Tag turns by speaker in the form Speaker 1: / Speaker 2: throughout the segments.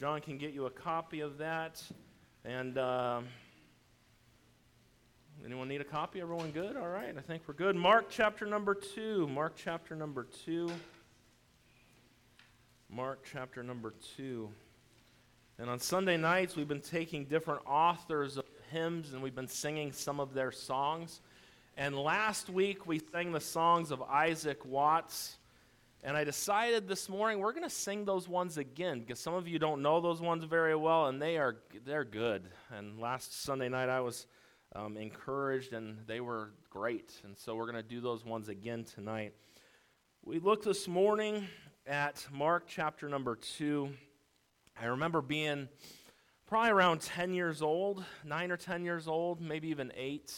Speaker 1: John can get you a copy of that. And uh, anyone need a copy? Everyone good? All right, I think we're good. Mark chapter number 2. Mark chapter number 2. Mark chapter number 2. And on Sunday nights, we've been taking different authors of hymns and we've been singing some of their songs. And last week, we sang the songs of Isaac Watts. And I decided this morning we're going to sing those ones again because some of you don't know those ones very well, and they are they're good. And last Sunday night I was um, encouraged, and they were great. And so we're going to do those ones again tonight. We looked this morning at Mark chapter number two. I remember being probably around 10 years old, nine or 10 years old, maybe even eight.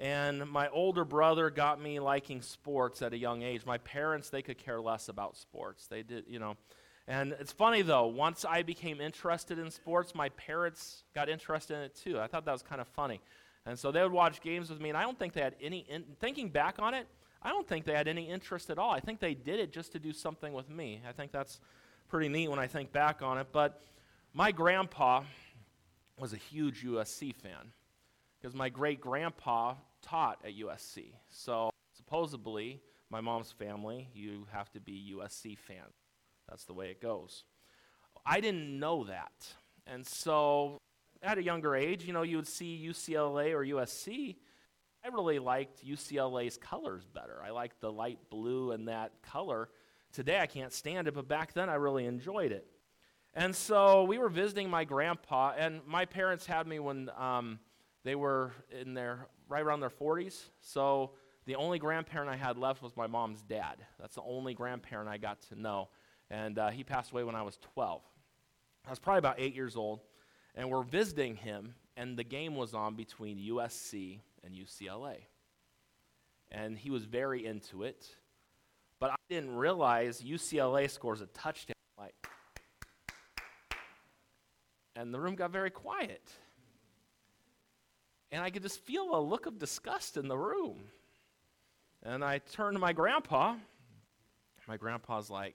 Speaker 1: And my older brother got me liking sports at a young age. My parents, they could care less about sports. They did, you know. And it's funny though, once I became interested in sports, my parents got interested in it too. I thought that was kind of funny. And so they would watch games with me, and I don't think they had any, in, thinking back on it, I don't think they had any interest at all. I think they did it just to do something with me. I think that's pretty neat when I think back on it. But my grandpa was a huge USC fan because my great grandpa taught at USC. So supposedly, my mom's family, you have to be USC fan. That's the way it goes. I didn't know that. And so at a younger age, you know, you would see UCLA or USC. I really liked UCLA's colors better. I liked the light blue and that color. Today I can't stand it, but back then I really enjoyed it. And so we were visiting my grandpa, and my parents had me when um, they were in their right around their 40s. So the only grandparent I had left was my mom's dad. That's the only grandparent I got to know. And uh, he passed away when I was 12. I was probably about eight years old. And we're visiting him, and the game was on between USC and UCLA. And he was very into it. But I didn't realize UCLA scores a touchdown. Like, and the room got very quiet. And I could just feel a look of disgust in the room. And I turned to my grandpa. My grandpa's like,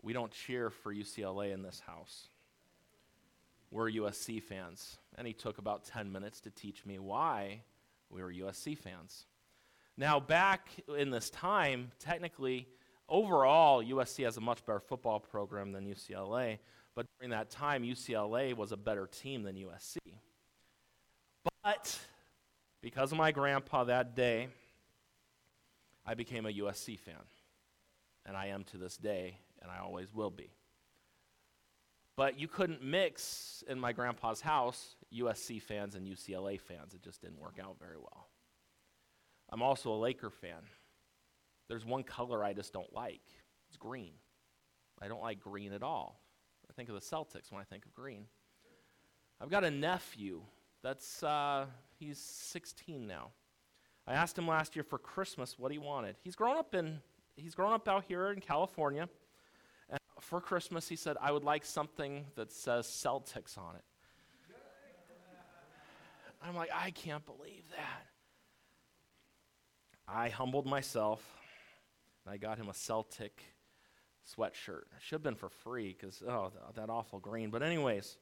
Speaker 1: We don't cheer for UCLA in this house. We're USC fans. And he took about 10 minutes to teach me why we were USC fans. Now, back in this time, technically, overall, USC has a much better football program than UCLA. But during that time, UCLA was a better team than USC. But because of my grandpa that day, I became a USC fan. And I am to this day, and I always will be. But you couldn't mix in my grandpa's house USC fans and UCLA fans. It just didn't work out very well. I'm also a Laker fan. There's one color I just don't like it's green. I don't like green at all. I think of the Celtics when I think of green. I've got a nephew that's uh, he's 16 now. I asked him last year for Christmas what he wanted. He's grown up in he's grown up out here in California. And for Christmas, he said, "I would like something that says Celtics on it." I'm like, I can't believe that. I humbled myself, and I got him a Celtic sweatshirt. It should have been for free because oh, that awful green. But anyways,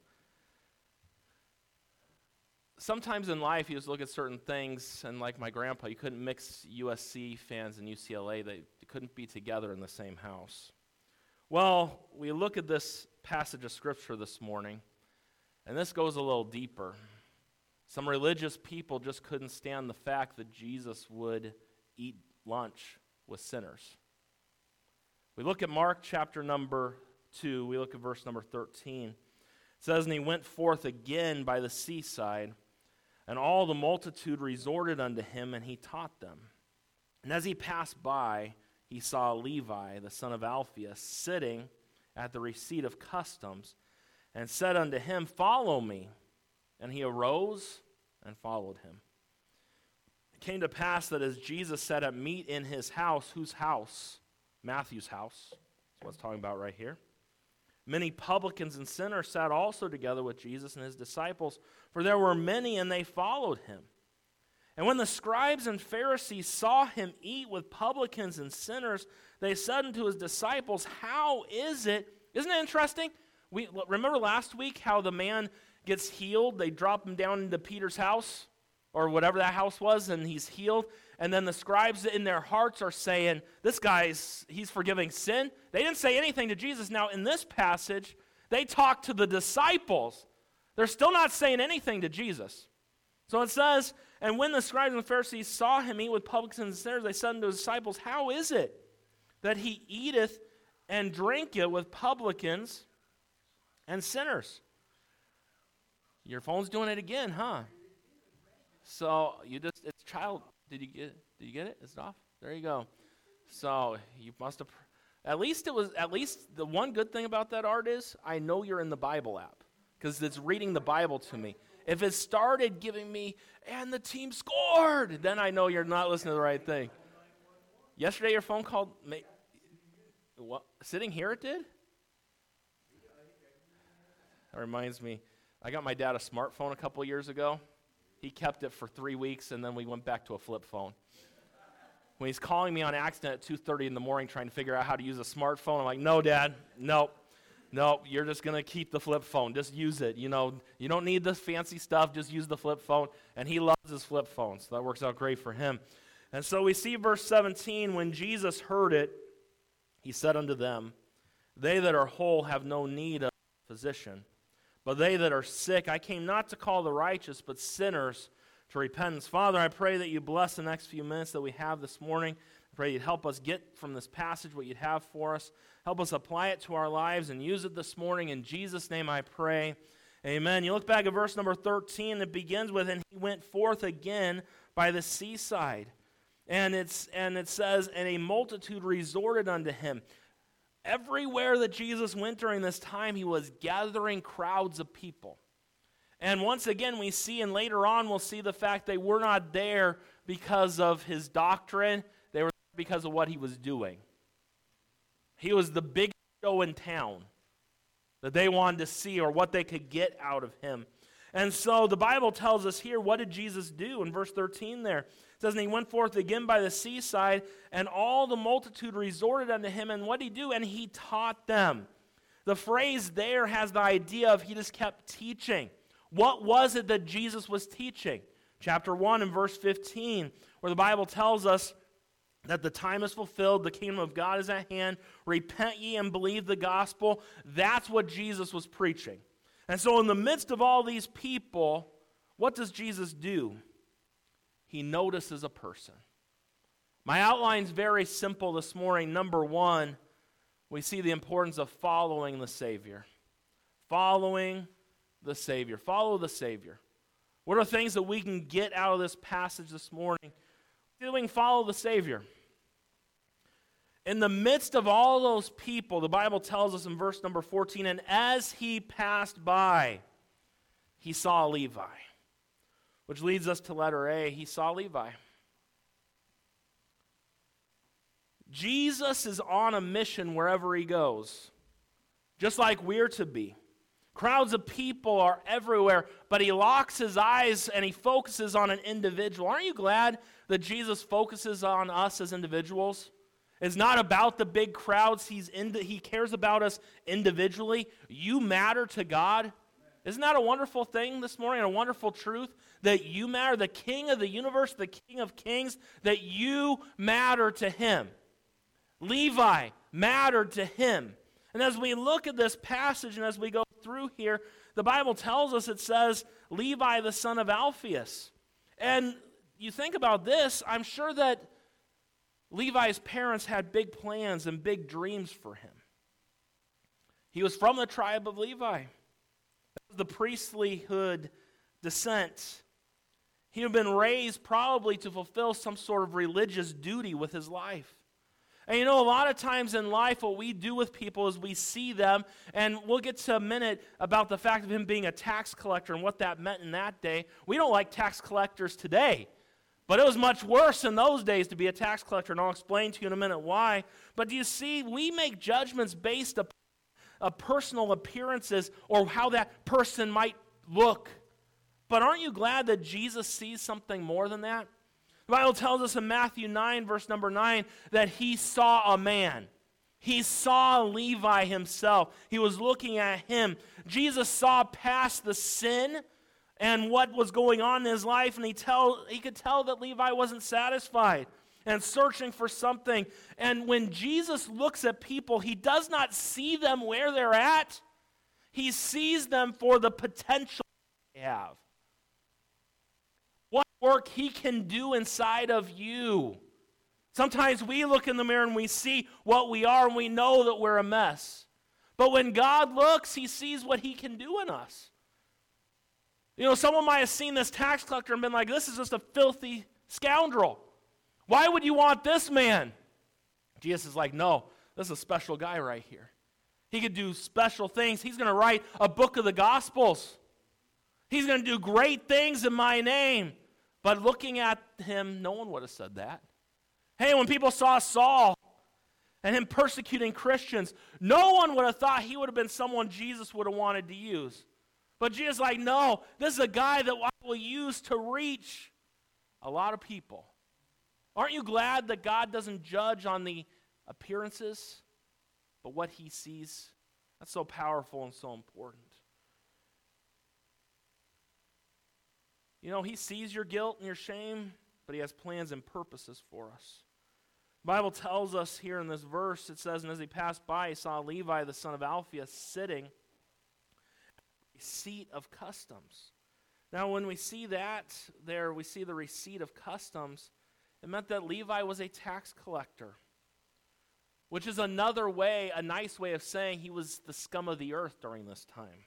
Speaker 1: sometimes in life you just look at certain things, and like my grandpa, you couldn't mix USC fans and UCLA, they couldn't be together in the same house. Well, we look at this passage of Scripture this morning, and this goes a little deeper. Some religious people just couldn't stand the fact that Jesus would eat lunch with sinners. We look at Mark chapter number 2, we look at verse number 13. It says, And he went forth again by the seaside and all the multitude resorted unto him, and he taught them. And as he passed by, he saw Levi, the son of Alphaeus, sitting at the receipt of customs, and said unto him, Follow me. And he arose and followed him. It came to pass that as Jesus sat at meat in his house, whose house? Matthew's house. That's what it's talking about right here. Many publicans and sinners sat also together with Jesus and his disciples, for there were many and they followed him. And when the scribes and Pharisees saw him eat with publicans and sinners, they said unto his disciples, How is it? Isn't it interesting? We remember last week how the man gets healed. They drop him down into Peter's house or whatever that house was, and he's healed. And then the scribes in their hearts are saying, This guy's, he's forgiving sin. They didn't say anything to Jesus. Now, in this passage, they talk to the disciples. They're still not saying anything to Jesus. So it says, And when the scribes and Pharisees saw him eat with publicans and sinners, they said unto his disciples, How is it that he eateth and drinketh with publicans and sinners? Your phone's doing it again, huh? So you just, it's child. Did you get it? Did you get it? Is it off? There you go. So you must have, at least it was, at least the one good thing about that art is I know you're in the Bible app because it's reading the Bible to me. If it started giving me, and the team scored, then I know you're not listening to the right thing. Yesterday, your phone called, what, sitting here it did? That reminds me, I got my dad a smartphone a couple years ago. He kept it for three weeks, and then we went back to a flip phone. When he's calling me on accident at 2.30 in the morning trying to figure out how to use a smartphone, I'm like, no, Dad, nope. Nope, you're just going to keep the flip phone. Just use it. You know, you don't need the fancy stuff. Just use the flip phone. And he loves his flip phone, so that works out great for him. And so we see verse 17 when Jesus heard it, he said unto them, They that are whole have no need of physician, but they that are sick, I came not to call the righteous, but sinners to repentance. Father, I pray that you bless the next few minutes that we have this morning. I pray you'd help us get from this passage what you'd have for us. Help us apply it to our lives and use it this morning. In Jesus' name I pray. Amen. You look back at verse number 13, it begins with, And he went forth again by the seaside. And, it's, and it says, And a multitude resorted unto him. Everywhere that Jesus went during this time, he was gathering crowds of people. And once again, we see, and later on, we'll see the fact they were not there because of his doctrine, they were because of what he was doing. He was the biggest show in town that they wanted to see or what they could get out of him. And so the Bible tells us here, what did Jesus do in verse 13 there? Says, And he went forth again by the seaside, and all the multitude resorted unto him. And what did he do? And he taught them. The phrase there has the idea of he just kept teaching. What was it that Jesus was teaching? Chapter 1 and verse 15, where the Bible tells us that the time is fulfilled, the kingdom of God is at hand. Repent ye and believe the gospel. That's what Jesus was preaching. And so, in the midst of all these people, what does Jesus do? He notices a person. My outline's very simple this morning. Number one, we see the importance of following the Savior. Following the Savior. Follow the Savior. What are things that we can get out of this passage this morning? Doing follow the Savior. In the midst of all those people, the Bible tells us in verse number 14, and as he passed by, he saw Levi. Which leads us to letter A. He saw Levi. Jesus is on a mission wherever he goes, just like we're to be. Crowds of people are everywhere, but he locks his eyes and he focuses on an individual. Aren't you glad that Jesus focuses on us as individuals? It's not about the big crowds. He's in he cares about us individually. You matter to God. Isn't that a wonderful thing this morning, a wonderful truth? That you matter, the King of the universe, the King of kings, that you matter to him. Levi mattered to him. And as we look at this passage and as we go through here, the Bible tells us it says, Levi the son of Alphaeus. And you think about this, I'm sure that Levi's parents had big plans and big dreams for him. He was from the tribe of Levi the priestlyhood descent. He had been raised probably to fulfill some sort of religious duty with his life. And you know, a lot of times in life, what we do with people is we see them, and we'll get to a minute about the fact of him being a tax collector and what that meant in that day. We don't like tax collectors today, but it was much worse in those days to be a tax collector, and I'll explain to you in a minute why. But do you see, we make judgments based upon of personal appearances or how that person might look. But aren't you glad that Jesus sees something more than that? The Bible tells us in Matthew 9, verse number 9, that he saw a man. He saw Levi himself. He was looking at him. Jesus saw past the sin and what was going on in his life, and he, tell, he could tell that Levi wasn't satisfied and searching for something. And when Jesus looks at people, he does not see them where they're at, he sees them for the potential they have. What work he can do inside of you. Sometimes we look in the mirror and we see what we are and we know that we're a mess. But when God looks, he sees what he can do in us. You know, someone might have seen this tax collector and been like, this is just a filthy scoundrel. Why would you want this man? Jesus is like, no, this is a special guy right here. He could do special things. He's going to write a book of the Gospels. He's going to do great things in my name. But looking at him, no one would have said that. Hey, when people saw Saul and him persecuting Christians, no one would have thought he would have been someone Jesus would have wanted to use. But Jesus like, no, this is a guy that I will use to reach a lot of people. Aren't you glad that God doesn't judge on the appearances, but what he sees? That's so powerful and so important. You know, he sees your guilt and your shame, but he has plans and purposes for us. The Bible tells us here in this verse, it says, And as he passed by, he saw Levi, the son of Alphaeus, sitting seat of customs. Now, when we see that there, we see the receipt of customs. It meant that Levi was a tax collector, which is another way, a nice way of saying he was the scum of the earth during this time.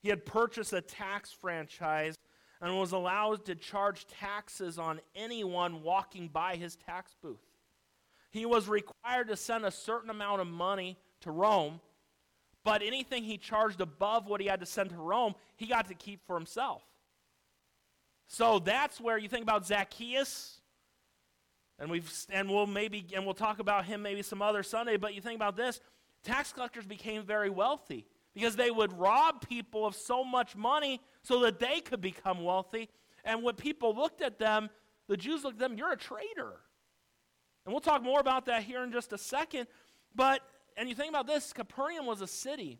Speaker 1: He had purchased a tax franchise and was allowed to charge taxes on anyone walking by his tax booth. He was required to send a certain amount of money to Rome but anything he charged above what he had to send to Rome, he got to keep for himself. So that's where you think about Zacchaeus, and we've and we'll maybe and we'll talk about him maybe some other Sunday, but you think about this, tax collectors became very wealthy because they would rob people of so much money so that they could become wealthy. And when people looked at them, the Jews looked at them, you're a traitor. And we'll talk more about that here in just a second. But and you think about this Capernaum was a city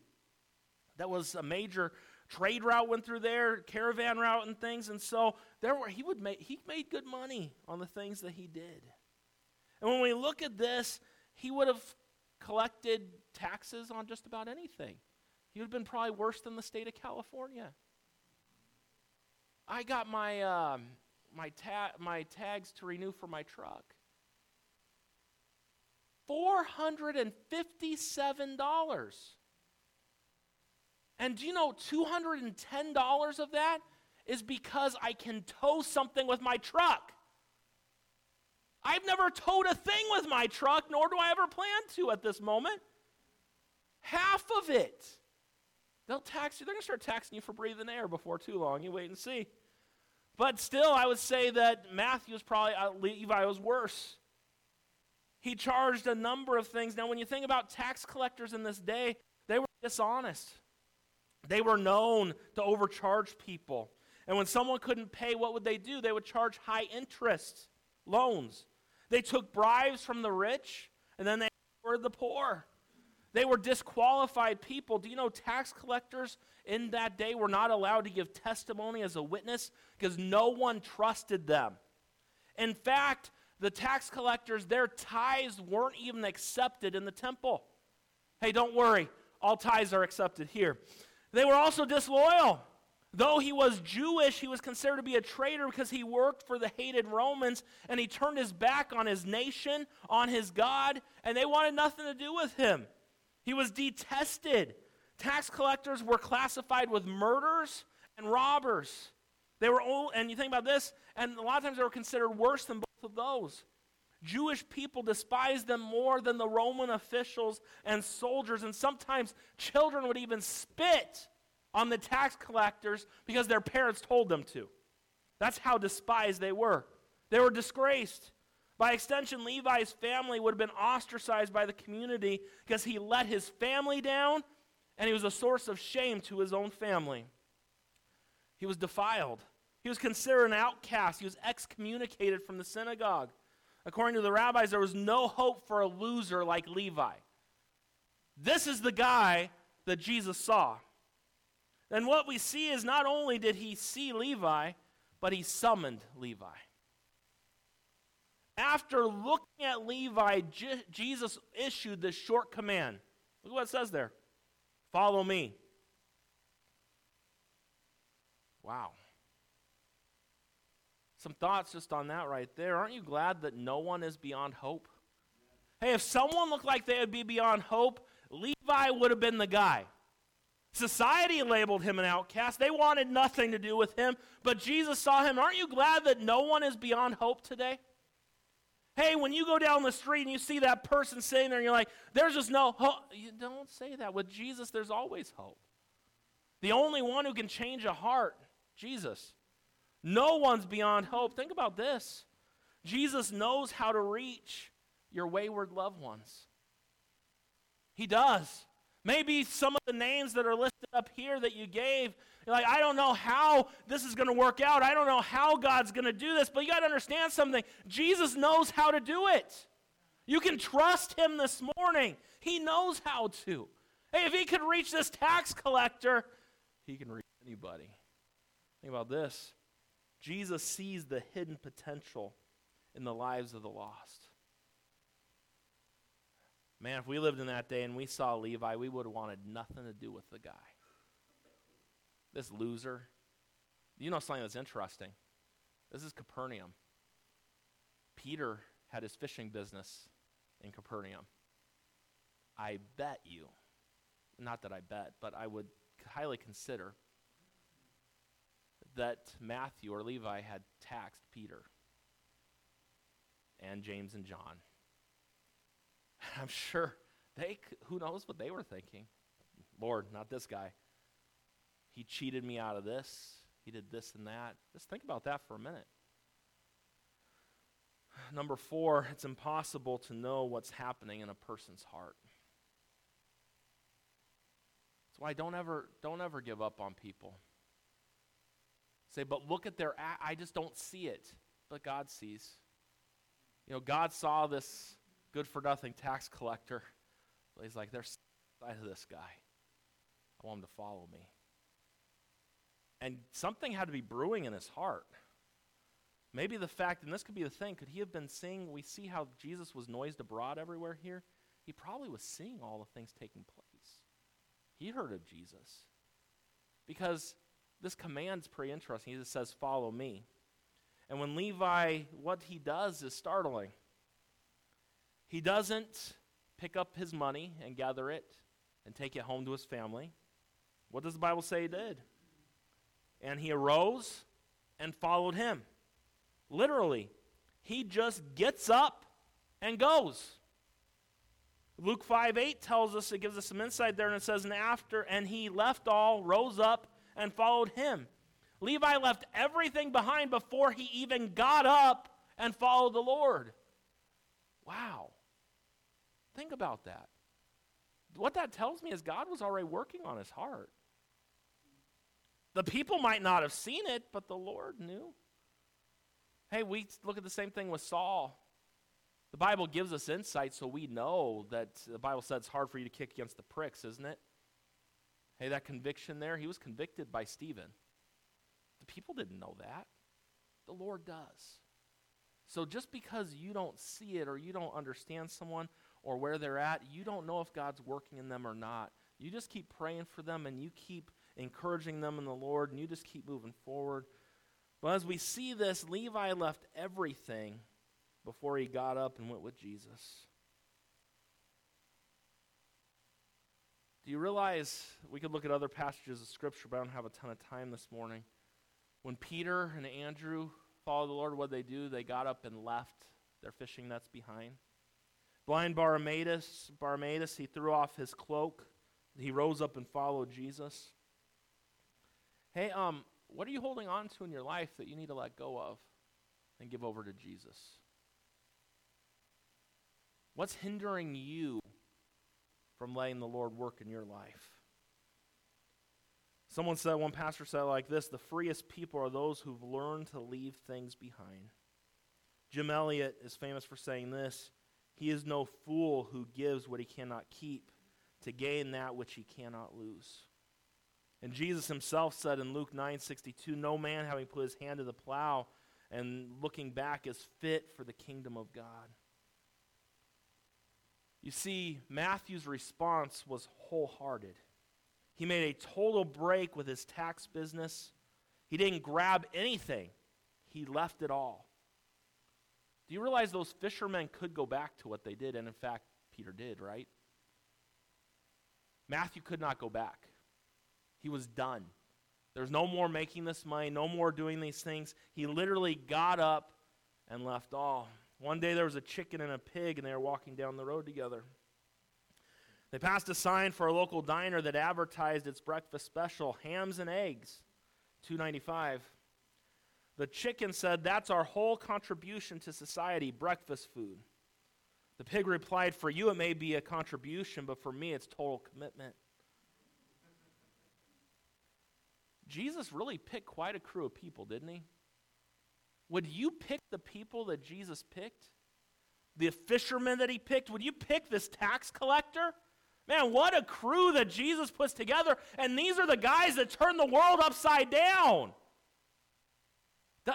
Speaker 1: that was a major trade route went through there, caravan route and things. And so there were, he, would make, he made good money on the things that he did. And when we look at this, he would have collected taxes on just about anything. He would have been probably worse than the state of California. I got my, um, my, ta- my tags to renew for my truck. $457. And do you know $210 of that is because I can tow something with my truck? I've never towed a thing with my truck, nor do I ever plan to at this moment. Half of it. They'll tax you. They're going to start taxing you for breathing air before too long. You wait and see. But still, I would say that Matthew was probably, uh, Levi was worse. He charged a number of things. Now, when you think about tax collectors in this day, they were dishonest. They were known to overcharge people. And when someone couldn't pay, what would they do? They would charge high interest loans. They took bribes from the rich and then they were the poor. They were disqualified people. Do you know tax collectors in that day were not allowed to give testimony as a witness because no one trusted them? In fact, the tax collectors, their tithes weren't even accepted in the temple. Hey, don't worry, all tithes are accepted here. They were also disloyal. Though he was Jewish, he was considered to be a traitor because he worked for the hated Romans and he turned his back on his nation, on his God, and they wanted nothing to do with him. He was detested. Tax collectors were classified with murderers and robbers. They were old, and you think about this, and a lot of times they were considered worse than both of those. Jewish people despised them more than the Roman officials and soldiers, and sometimes children would even spit on the tax collectors because their parents told them to. That's how despised they were. They were disgraced. By extension, Levi's family would have been ostracized by the community because he let his family down and he was a source of shame to his own family. He was defiled. He was considered an outcast. He was excommunicated from the synagogue. According to the rabbis, there was no hope for a loser like Levi. This is the guy that Jesus saw. And what we see is not only did he see Levi, but he summoned Levi. After looking at Levi, Je- Jesus issued this short command. Look what it says there Follow me. Wow. Some thoughts just on that right there. Aren't you glad that no one is beyond hope? Hey, if someone looked like they would be beyond hope, Levi would have been the guy. Society labeled him an outcast. They wanted nothing to do with him, but Jesus saw him. Aren't you glad that no one is beyond hope today? Hey, when you go down the street and you see that person sitting there and you're like, there's just no hope. You don't say that. With Jesus, there's always hope. The only one who can change a heart, Jesus. No one's beyond hope. Think about this Jesus knows how to reach your wayward loved ones. He does. Maybe some of the names that are listed up here that you gave, you're like, I don't know how this is going to work out. I don't know how God's going to do this. But you got to understand something Jesus knows how to do it. You can trust him this morning. He knows how to. Hey, if he could reach this tax collector, he can reach anybody. Think about this Jesus sees the hidden potential in the lives of the lost. Man, if we lived in that day and we saw Levi, we would have wanted nothing to do with the guy. This loser. You know something that's interesting? This is Capernaum. Peter had his fishing business in Capernaum. I bet you, not that I bet, but I would highly consider that Matthew or Levi had taxed Peter and James and John I'm sure they, who knows what they were thinking. Lord, not this guy. He cheated me out of this. He did this and that. Just think about that for a minute. Number four, it's impossible to know what's happening in a person's heart. That's why don't ever, don't ever give up on people. Say, but look at their, I just don't see it. But God sees. You know, God saw this good for nothing tax collector. He's like, there's side of this guy. I want him to follow me. And something had to be brewing in his heart. Maybe the fact, and this could be the thing, could he have been seeing, we see how Jesus was noised abroad everywhere here? He probably was seeing all the things taking place. He heard of Jesus. Because this command's pretty interesting. He just says, Follow me. And when Levi, what he does is startling. He doesn't pick up his money and gather it and take it home to his family. What does the Bible say he did? And he arose and followed him. Literally, he just gets up and goes. Luke 5 8 tells us, it gives us some insight there, and it says, And after, and he left all, rose up, and followed him. Levi left everything behind before he even got up and followed the Lord. Wow. Think about that. What that tells me is God was already working on his heart. The people might not have seen it, but the Lord knew. Hey, we look at the same thing with Saul. The Bible gives us insight so we know that the Bible says it's hard for you to kick against the pricks, isn't it? Hey, that conviction there, he was convicted by Stephen. The people didn't know that. The Lord does. So just because you don't see it or you don't understand someone or where they're at, you don't know if God's working in them or not. You just keep praying for them and you keep encouraging them in the Lord and you just keep moving forward. But as we see this, Levi left everything before he got up and went with Jesus. Do you realize we could look at other passages of Scripture, but I don't have a ton of time this morning. When Peter and Andrew followed the Lord, what they do? They got up and left their fishing nets behind. Blind Bartimaeus, Bartimaeus, he threw off his cloak. He rose up and followed Jesus. Hey, um, what are you holding on to in your life that you need to let go of and give over to Jesus? What's hindering you from letting the Lord work in your life? Someone said, one pastor said like this the freest people are those who've learned to leave things behind. Jim Elliot is famous for saying this He is no fool who gives what he cannot keep to gain that which he cannot lose. And Jesus himself said in Luke 9:62, "No man having put his hand to the plow and looking back is fit for the kingdom of God." You see, Matthew's response was wholehearted. He made a total break with his tax business. He didn't grab anything, he left it all. Do you realize those fishermen could go back to what they did? And in fact, Peter did, right? Matthew could not go back. He was done. There's no more making this money, no more doing these things. He literally got up and left all. One day there was a chicken and a pig, and they were walking down the road together. They passed a sign for a local diner that advertised its breakfast special hams and eggs, 295 The chicken said, That's our whole contribution to society, breakfast food. The pig replied, For you, it may be a contribution, but for me, it's total commitment. Jesus really picked quite a crew of people, didn't he? Would you pick the people that Jesus picked? The fishermen that he picked? Would you pick this tax collector? Man, what a crew that Jesus puts together. And these are the guys that turn the world upside down.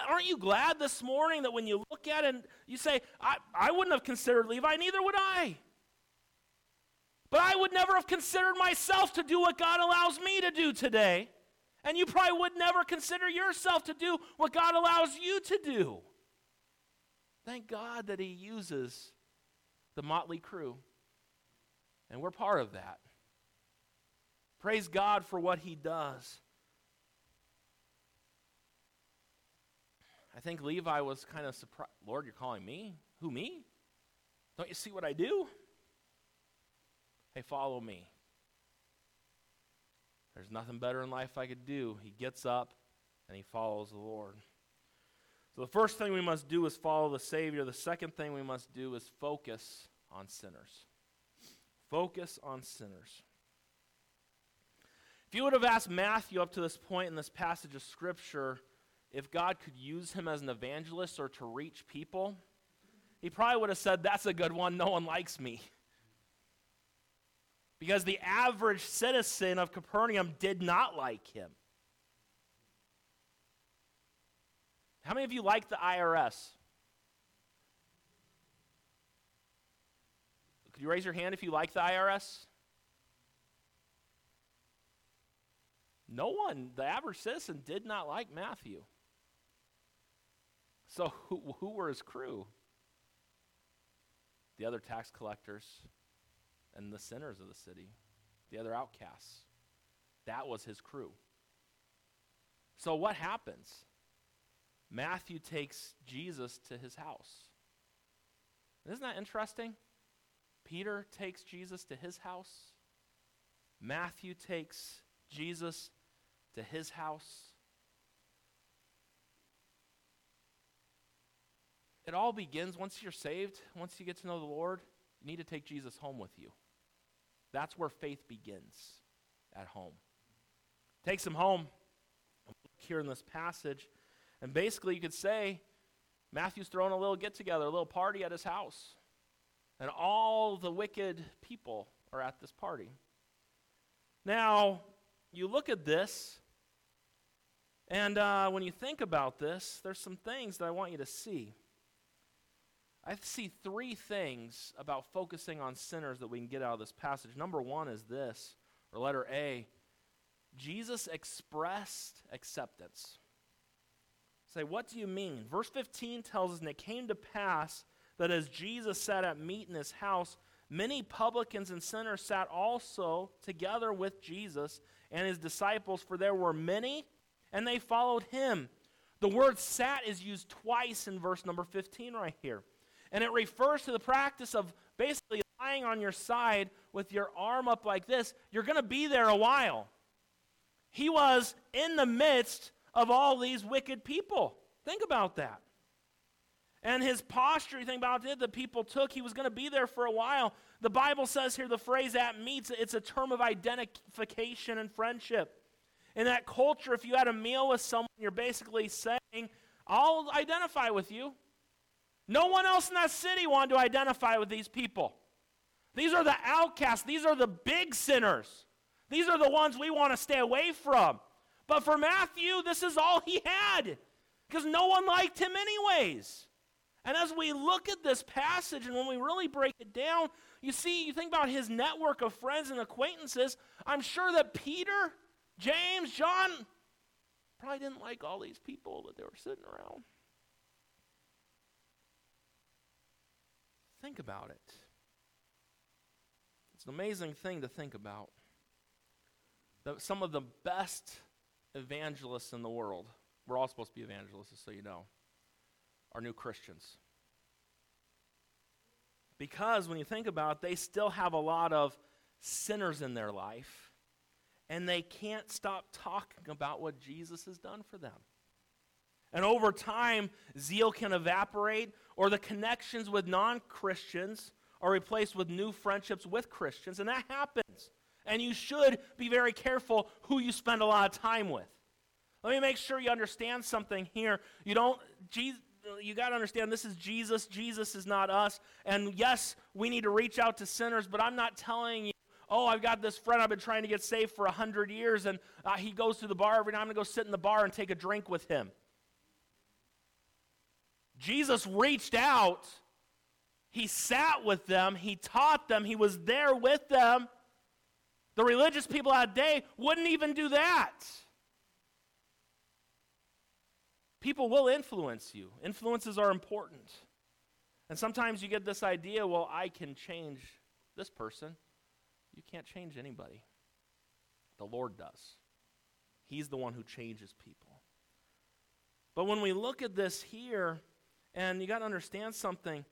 Speaker 1: Aren't you glad this morning that when you look at it and you say, I, I wouldn't have considered Levi, neither would I. But I would never have considered myself to do what God allows me to do today. And you probably would never consider yourself to do what God allows you to do. Thank God that He uses the motley crew. And we're part of that. Praise God for what He does. I think Levi was kind of surprised. Lord, you're calling me? Who, me? Don't you see what I do? Hey, follow me. There's nothing better in life I could do. He gets up and he follows the Lord. So the first thing we must do is follow the Savior. The second thing we must do is focus on sinners. Focus on sinners. If you would have asked Matthew up to this point in this passage of Scripture if God could use him as an evangelist or to reach people, he probably would have said, That's a good one. No one likes me. Because the average citizen of Capernaum did not like him. How many of you like the IRS? Could you raise your hand if you like the IRS? No one, the average citizen, did not like Matthew. So, who, who were his crew? The other tax collectors and the sinners of the city, the other outcasts. That was his crew. So, what happens? Matthew takes Jesus to his house. Isn't that interesting? Peter takes Jesus to his house. Matthew takes Jesus to his house. It all begins once you're saved, once you get to know the Lord, you need to take Jesus home with you. That's where faith begins at home. Takes him home here in this passage. And basically, you could say Matthew's throwing a little get together, a little party at his house. And all the wicked people are at this party. Now, you look at this, and uh, when you think about this, there's some things that I want you to see. I see three things about focusing on sinners that we can get out of this passage. Number one is this, or letter A Jesus expressed acceptance. Say, what do you mean? Verse 15 tells us, and it came to pass that as Jesus sat at meat in his house, many publicans and sinners sat also together with Jesus and his disciples, for there were many, and they followed him. The word sat is used twice in verse number 15 right here. And it refers to the practice of basically lying on your side with your arm up like this. You're going to be there a while. He was in the midst of all these wicked people. Think about that. And his posture, you think about it, the people took, he was going to be there for a while. The Bible says here the phrase at meats, it's a term of identification and friendship. In that culture, if you had a meal with someone, you're basically saying, I'll identify with you. No one else in that city wanted to identify with these people. These are the outcasts, these are the big sinners. These are the ones we want to stay away from. But for Matthew, this is all he had because no one liked him, anyways. And as we look at this passage and when we really break it down, you see, you think about his network of friends and acquaintances. I'm sure that Peter, James, John probably didn't like all these people that they were sitting around. Think about it. It's an amazing thing to think about. Some of the best evangelists in the world, we're all supposed to be evangelists, so you know, are new Christians. Because when you think about it, they still have a lot of sinners in their life, and they can't stop talking about what Jesus has done for them. And over time, zeal can evaporate, or the connections with non Christians are replaced with new friendships with Christians, and that happens. And you should be very careful who you spend a lot of time with. Let me make sure you understand something here. You don't, Jesus, you got to understand this is Jesus. Jesus is not us. And yes, we need to reach out to sinners, but I'm not telling you, oh, I've got this friend I've been trying to get saved for 100 years, and uh, he goes to the bar every night. I'm going to go sit in the bar and take a drink with him. Jesus reached out, he sat with them, he taught them, he was there with them. The religious people that day wouldn't even do that. People will influence you. Influences are important. And sometimes you get this idea well, I can change this person. You can't change anybody. The Lord does. He's the one who changes people. But when we look at this here, and you got to understand something,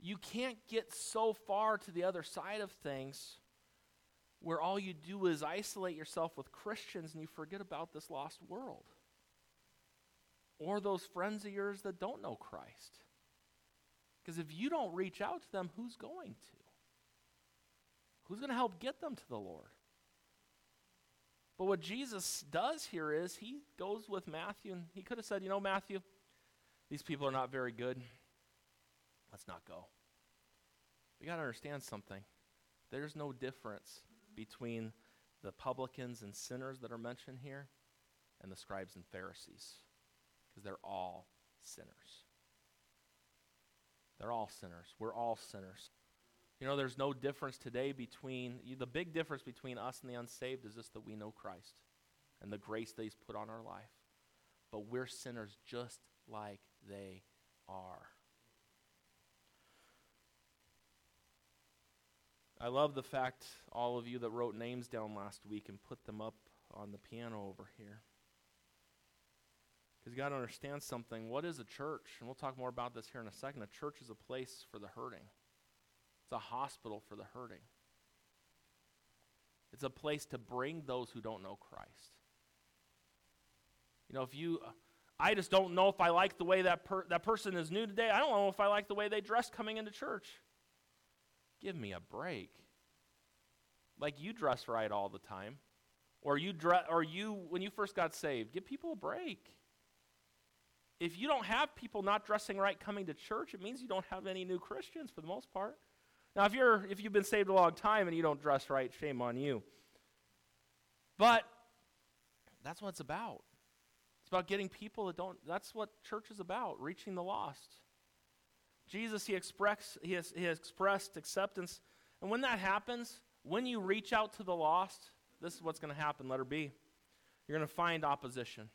Speaker 1: you can't get so far to the other side of things where all you do is isolate yourself with Christians and you forget about this lost world or those friends of yours that don't know Christ. Because if you don't reach out to them, who's going to? Who's going to help get them to the Lord? But what Jesus does here is he goes with Matthew, and he could have said, You know, Matthew, these people are not very good. Let's not go. We got to understand something. There's no difference between the publicans and sinners that are mentioned here and the scribes and Pharisees because they're all sinners. They're all sinners. We're all sinners. You know, there's no difference today between, the big difference between us and the unsaved is just that we know Christ and the grace that He's put on our life. But we're sinners just like they are. I love the fact, all of you that wrote names down last week and put them up on the piano over here. Because you got to understand something. What is a church? And we'll talk more about this here in a second. A church is a place for the hurting, it's a hospital for the hurting. It's a place to bring those who don't know Christ. You know, if you, I just don't know if I like the way that, per, that person is new today. I don't know if I like the way they dress coming into church. Give me a break. Like you dress right all the time. Or you dress, or you, when you first got saved, give people a break if you don't have people not dressing right coming to church, it means you don't have any new Christians for the most part. Now, if you're if you've been saved a long time and you don't dress right, shame on you. But that's what it's about. It's about getting people that don't. That's what church is about, reaching the lost. Jesus, he express he has, he has expressed acceptance, and when that happens, when you reach out to the lost, this is what's going to happen. Letter B, you're going to find opposition.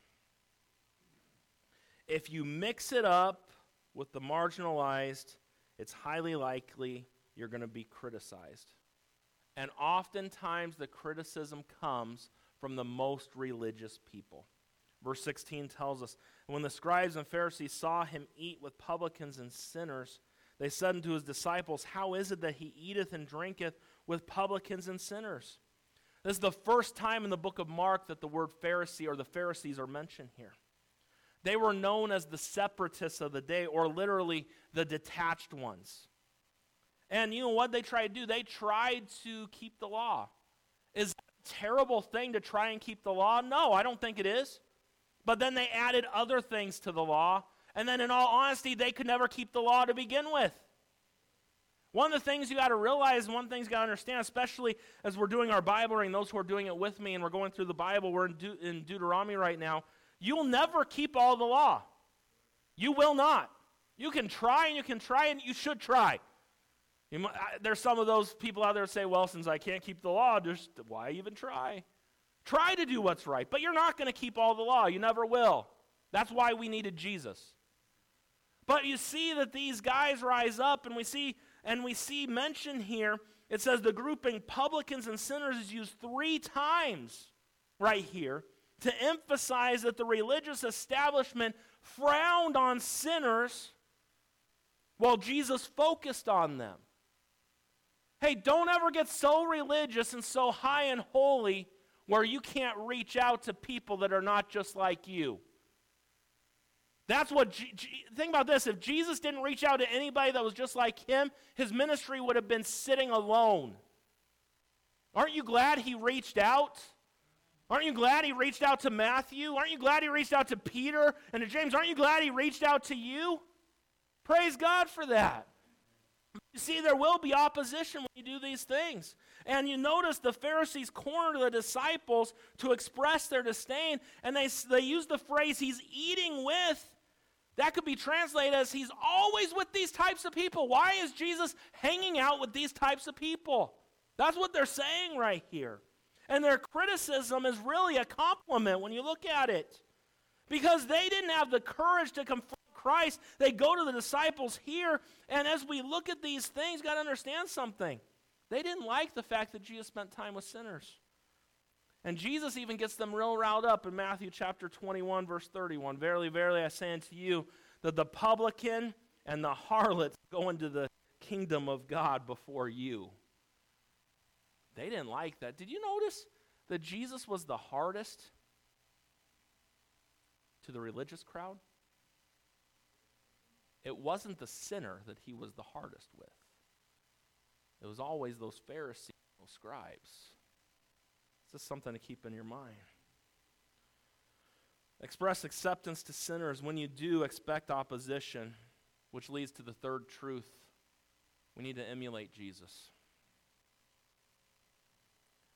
Speaker 1: If you mix it up with the marginalized, it's highly likely you're going to be criticized. And oftentimes the criticism comes from the most religious people. Verse 16 tells us When the scribes and Pharisees saw him eat with publicans and sinners, they said unto his disciples, How is it that he eateth and drinketh with publicans and sinners? This is the first time in the book of Mark that the word Pharisee or the Pharisees are mentioned here. They were known as the separatists of the day, or literally the detached ones. And you know what they tried to do? They tried to keep the law. Is that a terrible thing to try and keep the law? No, I don't think it is. But then they added other things to the law, And then, in all honesty, they could never keep the law to begin with. One of the things you got to realize, one thing you got to understand, especially as we're doing our Bible reading, those who are doing it with me and we're going through the Bible, we're in, De- in Deuteronomy right now, you'll never keep all the law. You will not. You can try and you can try and you should try. You, there's some of those people out there say, well, since I can't keep the law, just why even try? Try to do what's right, but you're not going to keep all the law. You never will. That's why we needed Jesus. But you see that these guys rise up, and we see and we see mention here, it says the grouping publicans and sinners is used three times right here to emphasize that the religious establishment frowned on sinners while Jesus focused on them. Hey, don't ever get so religious and so high and holy where you can't reach out to people that are not just like you. That's what, G- G- think about this. If Jesus didn't reach out to anybody that was just like him, his ministry would have been sitting alone. Aren't you glad he reached out? Aren't you glad he reached out to Matthew? Aren't you glad he reached out to Peter and to James? Aren't you glad he reached out to you? Praise God for that. You see, there will be opposition when you do these things. And you notice the Pharisees corner the disciples to express their disdain, and they, they use the phrase, he's eating with. That could be translated as he's always with these types of people. Why is Jesus hanging out with these types of people? That's what they're saying right here. And their criticism is really a compliment when you look at it. Because they didn't have the courage to confront Christ. They go to the disciples here, and as we look at these things, got to understand something. They didn't like the fact that Jesus spent time with sinners. And Jesus even gets them real riled up in Matthew chapter 21, verse 31. Verily, verily, I say unto you that the publican and the harlot go into the kingdom of God before you. They didn't like that. Did you notice that Jesus was the hardest to the religious crowd? It wasn't the sinner that he was the hardest with. It was always those Pharisees, those scribes. It's just something to keep in your mind. Express acceptance to sinners. When you do, expect opposition, which leads to the third truth. We need to emulate Jesus.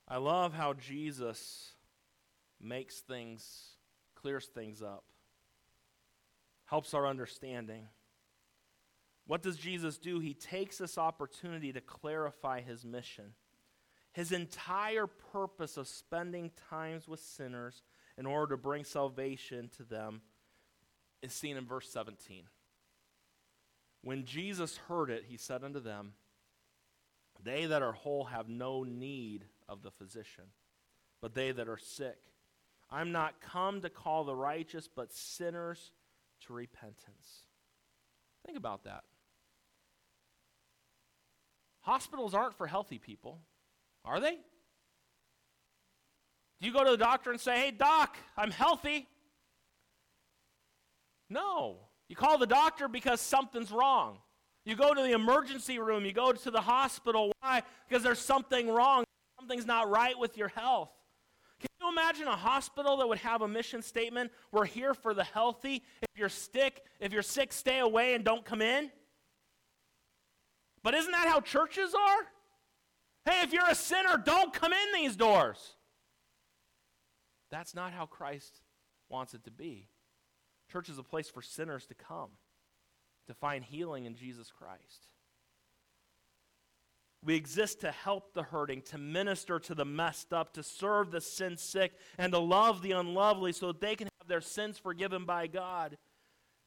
Speaker 1: I love how Jesus makes things, clears things up, helps our understanding. What does Jesus do? He takes this opportunity to clarify his mission. His entire purpose of spending times with sinners in order to bring salvation to them is seen in verse 17. When Jesus heard it, he said unto them, They that are whole have no need of the physician, but they that are sick. I'm not come to call the righteous, but sinners to repentance. Think about that. Hospitals aren't for healthy people, are they? Do you go to the doctor and say, hey, doc, I'm healthy? No. You call the doctor because something's wrong. You go to the emergency room, you go to the hospital. Why? Because there's something wrong. Something's not right with your health. Can you imagine a hospital that would have a mission statement? We're here for the healthy. If you're sick, if you're sick, stay away and don't come in. But isn't that how churches are? Hey, if you're a sinner, don't come in these doors. That's not how Christ wants it to be. Church is a place for sinners to come, to find healing in Jesus Christ. We exist to help the hurting, to minister to the messed up, to serve the sin sick, and to love the unlovely so that they can have their sins forgiven by God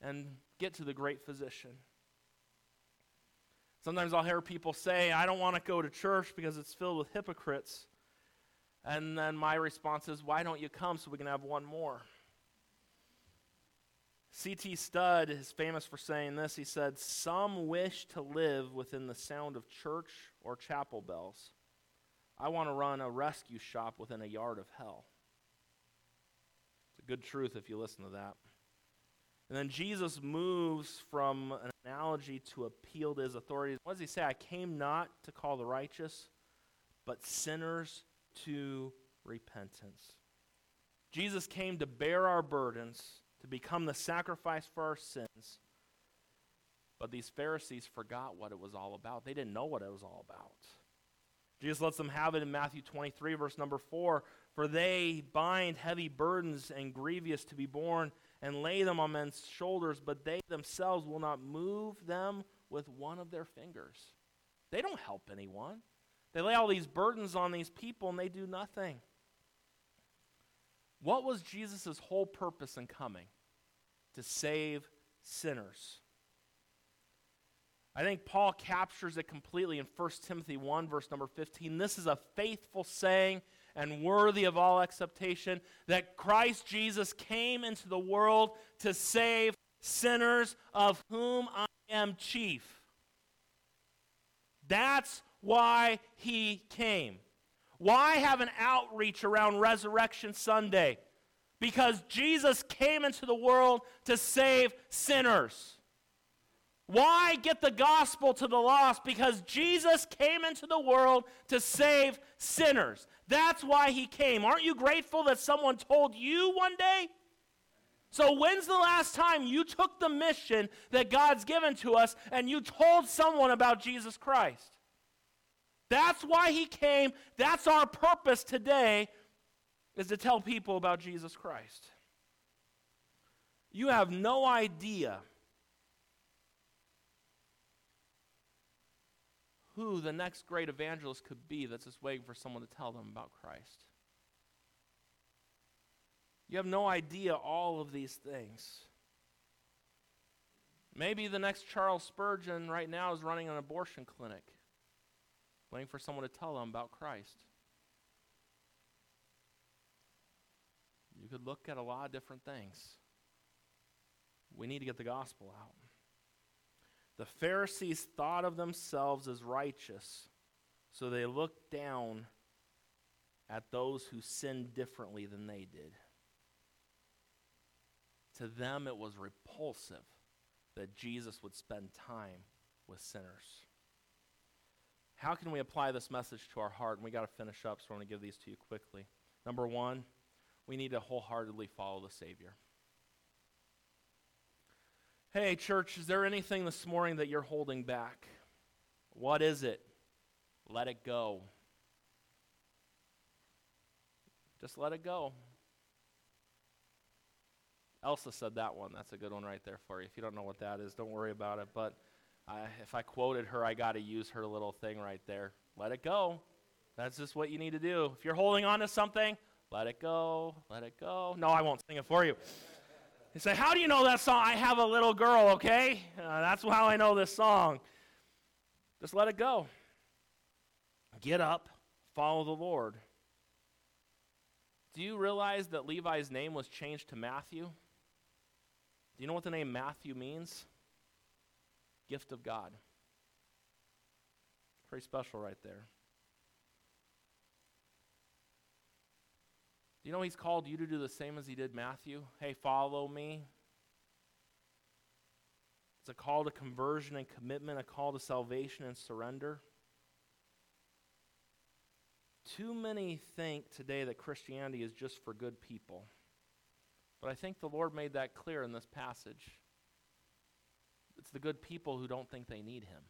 Speaker 1: and get to the great physician. Sometimes I'll hear people say, I don't want to go to church because it's filled with hypocrites. And then my response is, Why don't you come so we can have one more? C.T. Studd is famous for saying this. He said, Some wish to live within the sound of church or chapel bells. I want to run a rescue shop within a yard of hell. It's a good truth if you listen to that. And then Jesus moves from an analogy to appeal to his authorities. What does he say? I came not to call the righteous, but sinners to repentance. Jesus came to bear our burdens, to become the sacrifice for our sins. But these Pharisees forgot what it was all about. They didn't know what it was all about. Jesus lets them have it in Matthew 23, verse number 4 For they bind heavy burdens and grievous to be borne and lay them on men's shoulders, but they themselves will not move them with one of their fingers. They don't help anyone. They lay all these burdens on these people and they do nothing. What was Jesus' whole purpose in coming? To save sinners. I think Paul captures it completely in 1 Timothy 1, verse number 15. This is a faithful saying and worthy of all acceptation that Christ Jesus came into the world to save sinners, of whom I am chief. That's why he came. Why have an outreach around Resurrection Sunday? Because Jesus came into the world to save sinners. Why get the gospel to the lost? Because Jesus came into the world to save sinners. That's why he came. Aren't you grateful that someone told you one day? So, when's the last time you took the mission that God's given to us and you told someone about Jesus Christ? That's why he came. That's our purpose today is to tell people about Jesus Christ. You have no idea who the next great evangelist could be that's just waiting for someone to tell them about Christ. You have no idea all of these things. Maybe the next Charles Spurgeon right now is running an abortion clinic waiting for someone to tell them about Christ. You could look at a lot of different things. We need to get the gospel out. The Pharisees thought of themselves as righteous, so they looked down at those who sinned differently than they did. To them, it was repulsive that Jesus would spend time with sinners. How can we apply this message to our heart? And we got to finish up, so I want to give these to you quickly. Number one, we need to wholeheartedly follow the Savior. Hey, church, is there anything this morning that you're holding back? What is it? Let it go. Just let it go. Elsa said that one. That's a good one right there for you. If you don't know what that is, don't worry about it. But I, if I quoted her, I got to use her little thing right there. Let it go. That's just what you need to do. If you're holding on to something, let it go. Let it go. No, I won't sing it for you. You say, How do you know that song? I have a little girl, okay? Uh, that's how I know this song. Just let it go. Get up, follow the Lord. Do you realize that Levi's name was changed to Matthew? Do you know what the name Matthew means? gift of God. Pretty special right there. Do you know he's called you to do the same as he did Matthew? Hey, follow me. It's a call to conversion and commitment, a call to salvation and surrender. Too many think today that Christianity is just for good people. But I think the Lord made that clear in this passage. It's the good people who don't think they need him.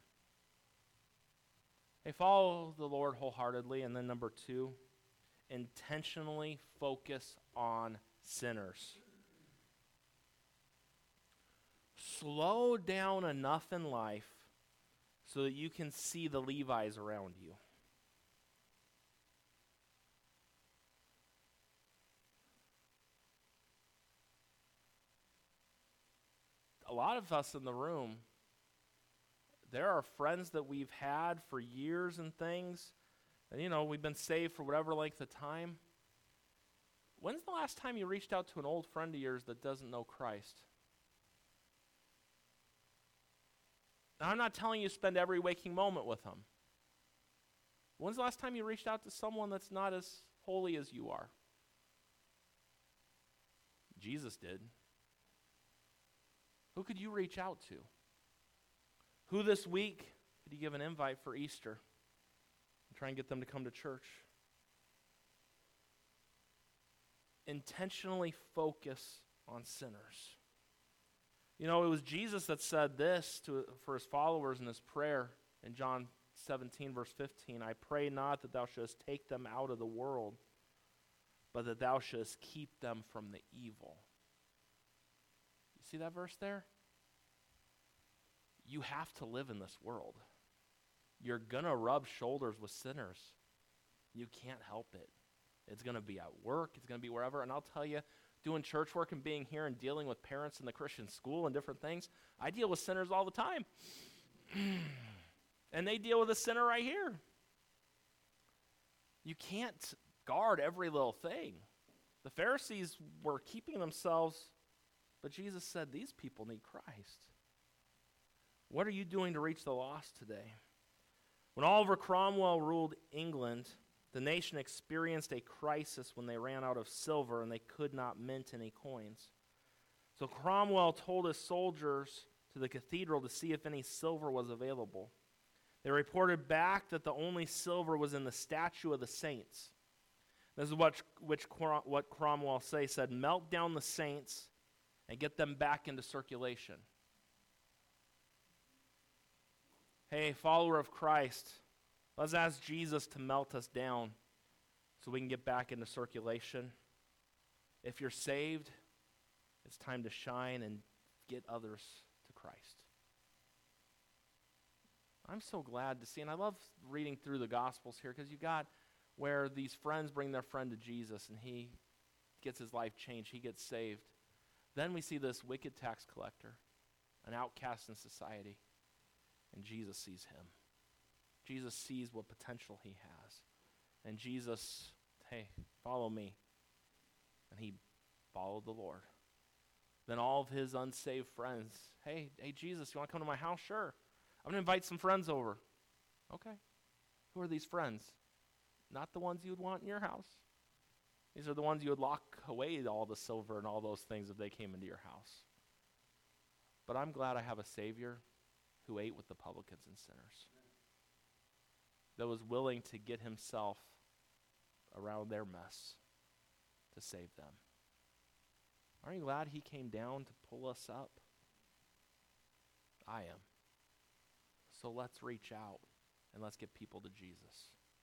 Speaker 1: Hey, follow the Lord wholeheartedly. And then number two, intentionally focus on sinners. Slow down enough in life so that you can see the Levi's around you. a lot of us in the room, there are friends that we've had for years and things, and you know, we've been saved for whatever length of time. When's the last time you reached out to an old friend of yours that doesn't know Christ? Now, I'm not telling you spend every waking moment with them. When's the last time you reached out to someone that's not as holy as you are? Jesus did. Who could you reach out to? Who this week could you give an invite for Easter? Try and get them to come to church. Intentionally focus on sinners. You know, it was Jesus that said this to, for his followers in his prayer in John 17, verse 15 I pray not that thou shouldst take them out of the world, but that thou shouldst keep them from the evil. You see that verse there? You have to live in this world. You're going to rub shoulders with sinners. You can't help it. It's going to be at work, it's going to be wherever. And I'll tell you, doing church work and being here and dealing with parents in the Christian school and different things, I deal with sinners all the time. and they deal with a sinner right here. You can't guard every little thing. The Pharisees were keeping themselves, but Jesus said, These people need Christ. What are you doing to reach the lost today? When Oliver Cromwell ruled England, the nation experienced a crisis when they ran out of silver and they could not mint any coins. So Cromwell told his soldiers to the cathedral to see if any silver was available. They reported back that the only silver was in the statue of the saints. This is what, which, what Cromwell say said, melt down the saints and get them back into circulation. Hey, follower of Christ, let's ask Jesus to melt us down so we can get back into circulation. If you're saved, it's time to shine and get others to Christ. I'm so glad to see, and I love reading through the Gospels here because you got where these friends bring their friend to Jesus and he gets his life changed, he gets saved. Then we see this wicked tax collector, an outcast in society. And Jesus sees him. Jesus sees what potential he has. And Jesus, hey, follow me. And he followed the Lord. Then all of his unsaved friends, hey, hey, Jesus, you want to come to my house? Sure. I'm going to invite some friends over. Okay. Who are these friends? Not the ones you would want in your house. These are the ones you would lock away all the silver and all those things if they came into your house. But I'm glad I have a Savior who ate with the publicans and sinners, that was willing to get himself around their mess to save them. Aren't you glad he came down to pull us up? I am. So let's reach out and let's get people to Jesus.